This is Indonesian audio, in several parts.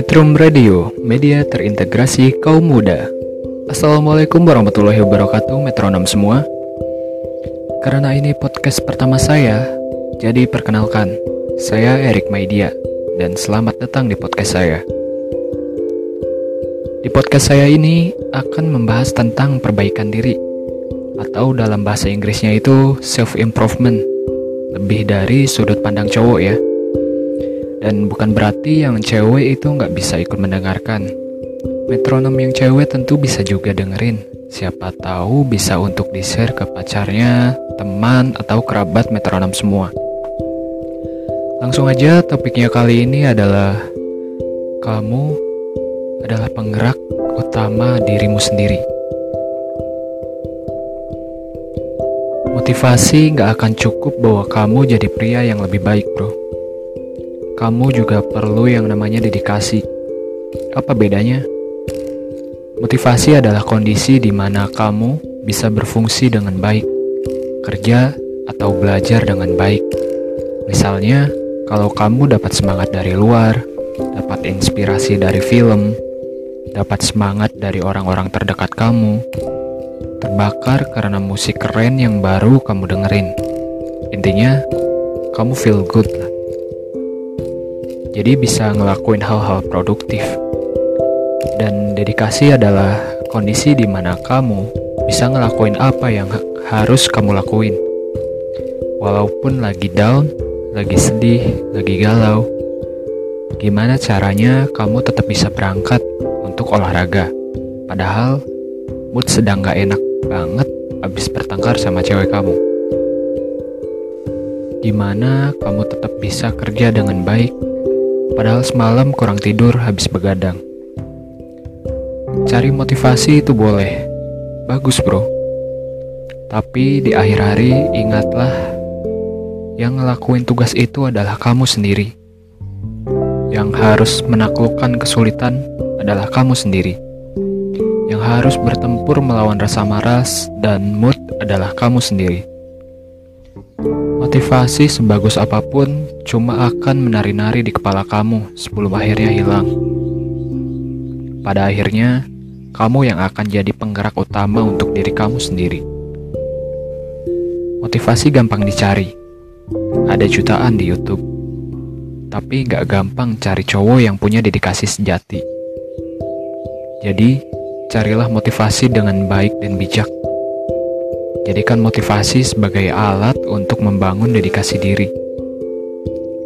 Metrum Radio, media terintegrasi kaum muda. Assalamualaikum warahmatullahi wabarakatuh, metronom semua. Karena ini podcast pertama saya, jadi perkenalkan, saya Erik Maidia, dan selamat datang di podcast saya. Di podcast saya ini akan membahas tentang perbaikan diri, atau dalam bahasa Inggrisnya itu self-improvement, lebih dari sudut pandang cowok ya. Dan bukan berarti yang cewek itu nggak bisa ikut mendengarkan. Metronom yang cewek tentu bisa juga dengerin. Siapa tahu bisa untuk di-share ke pacarnya, teman, atau kerabat metronom semua. Langsung aja topiknya kali ini adalah Kamu adalah penggerak utama dirimu sendiri. Motivasi nggak akan cukup bahwa kamu jadi pria yang lebih baik bro kamu juga perlu yang namanya dedikasi. Apa bedanya? Motivasi adalah kondisi di mana kamu bisa berfungsi dengan baik, kerja atau belajar dengan baik. Misalnya, kalau kamu dapat semangat dari luar, dapat inspirasi dari film, dapat semangat dari orang-orang terdekat kamu, terbakar karena musik keren yang baru kamu dengerin. Intinya, kamu feel good lah jadi bisa ngelakuin hal-hal produktif. Dan dedikasi adalah kondisi di mana kamu bisa ngelakuin apa yang ha- harus kamu lakuin. Walaupun lagi down, lagi sedih, lagi galau. Gimana caranya kamu tetap bisa berangkat untuk olahraga? Padahal mood sedang gak enak banget abis bertengkar sama cewek kamu. Gimana kamu tetap bisa kerja dengan baik Padahal semalam kurang tidur habis begadang. Cari motivasi itu boleh. Bagus, Bro. Tapi di akhir hari ingatlah yang ngelakuin tugas itu adalah kamu sendiri. Yang harus menaklukkan kesulitan adalah kamu sendiri. Yang harus bertempur melawan rasa maras dan mood adalah kamu sendiri. Motivasi sebagus apa pun cuma akan menari-nari di kepala kamu sebelum akhirnya hilang. Pada akhirnya, kamu yang akan jadi penggerak utama untuk diri kamu sendiri. Motivasi gampang dicari. Ada jutaan di YouTube. Tapi gak gampang cari cowok yang punya dedikasi sejati. Jadi, carilah motivasi dengan baik dan bijak. Jadikan motivasi sebagai alat untuk membangun dedikasi diri.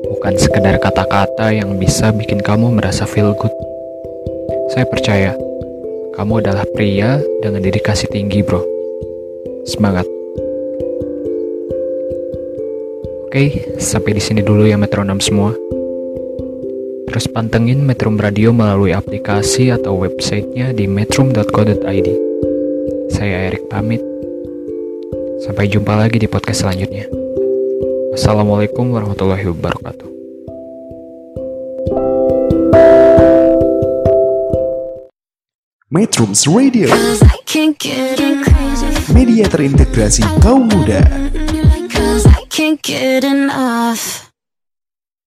Bukan sekedar kata-kata yang bisa bikin kamu merasa feel good. Saya percaya, kamu adalah pria dengan dedikasi tinggi, bro. Semangat. Oke, sampai di sini dulu ya metronom semua. Terus pantengin Metrum Radio melalui aplikasi atau websitenya di metrum.co.id. Saya Erik pamit. Sampai jumpa lagi di podcast selanjutnya. Wassalamualaikum warahmatullahi wabarakatuh. Metrums Radio, Cause I can't get crazy. media terintegrasi kaum muda.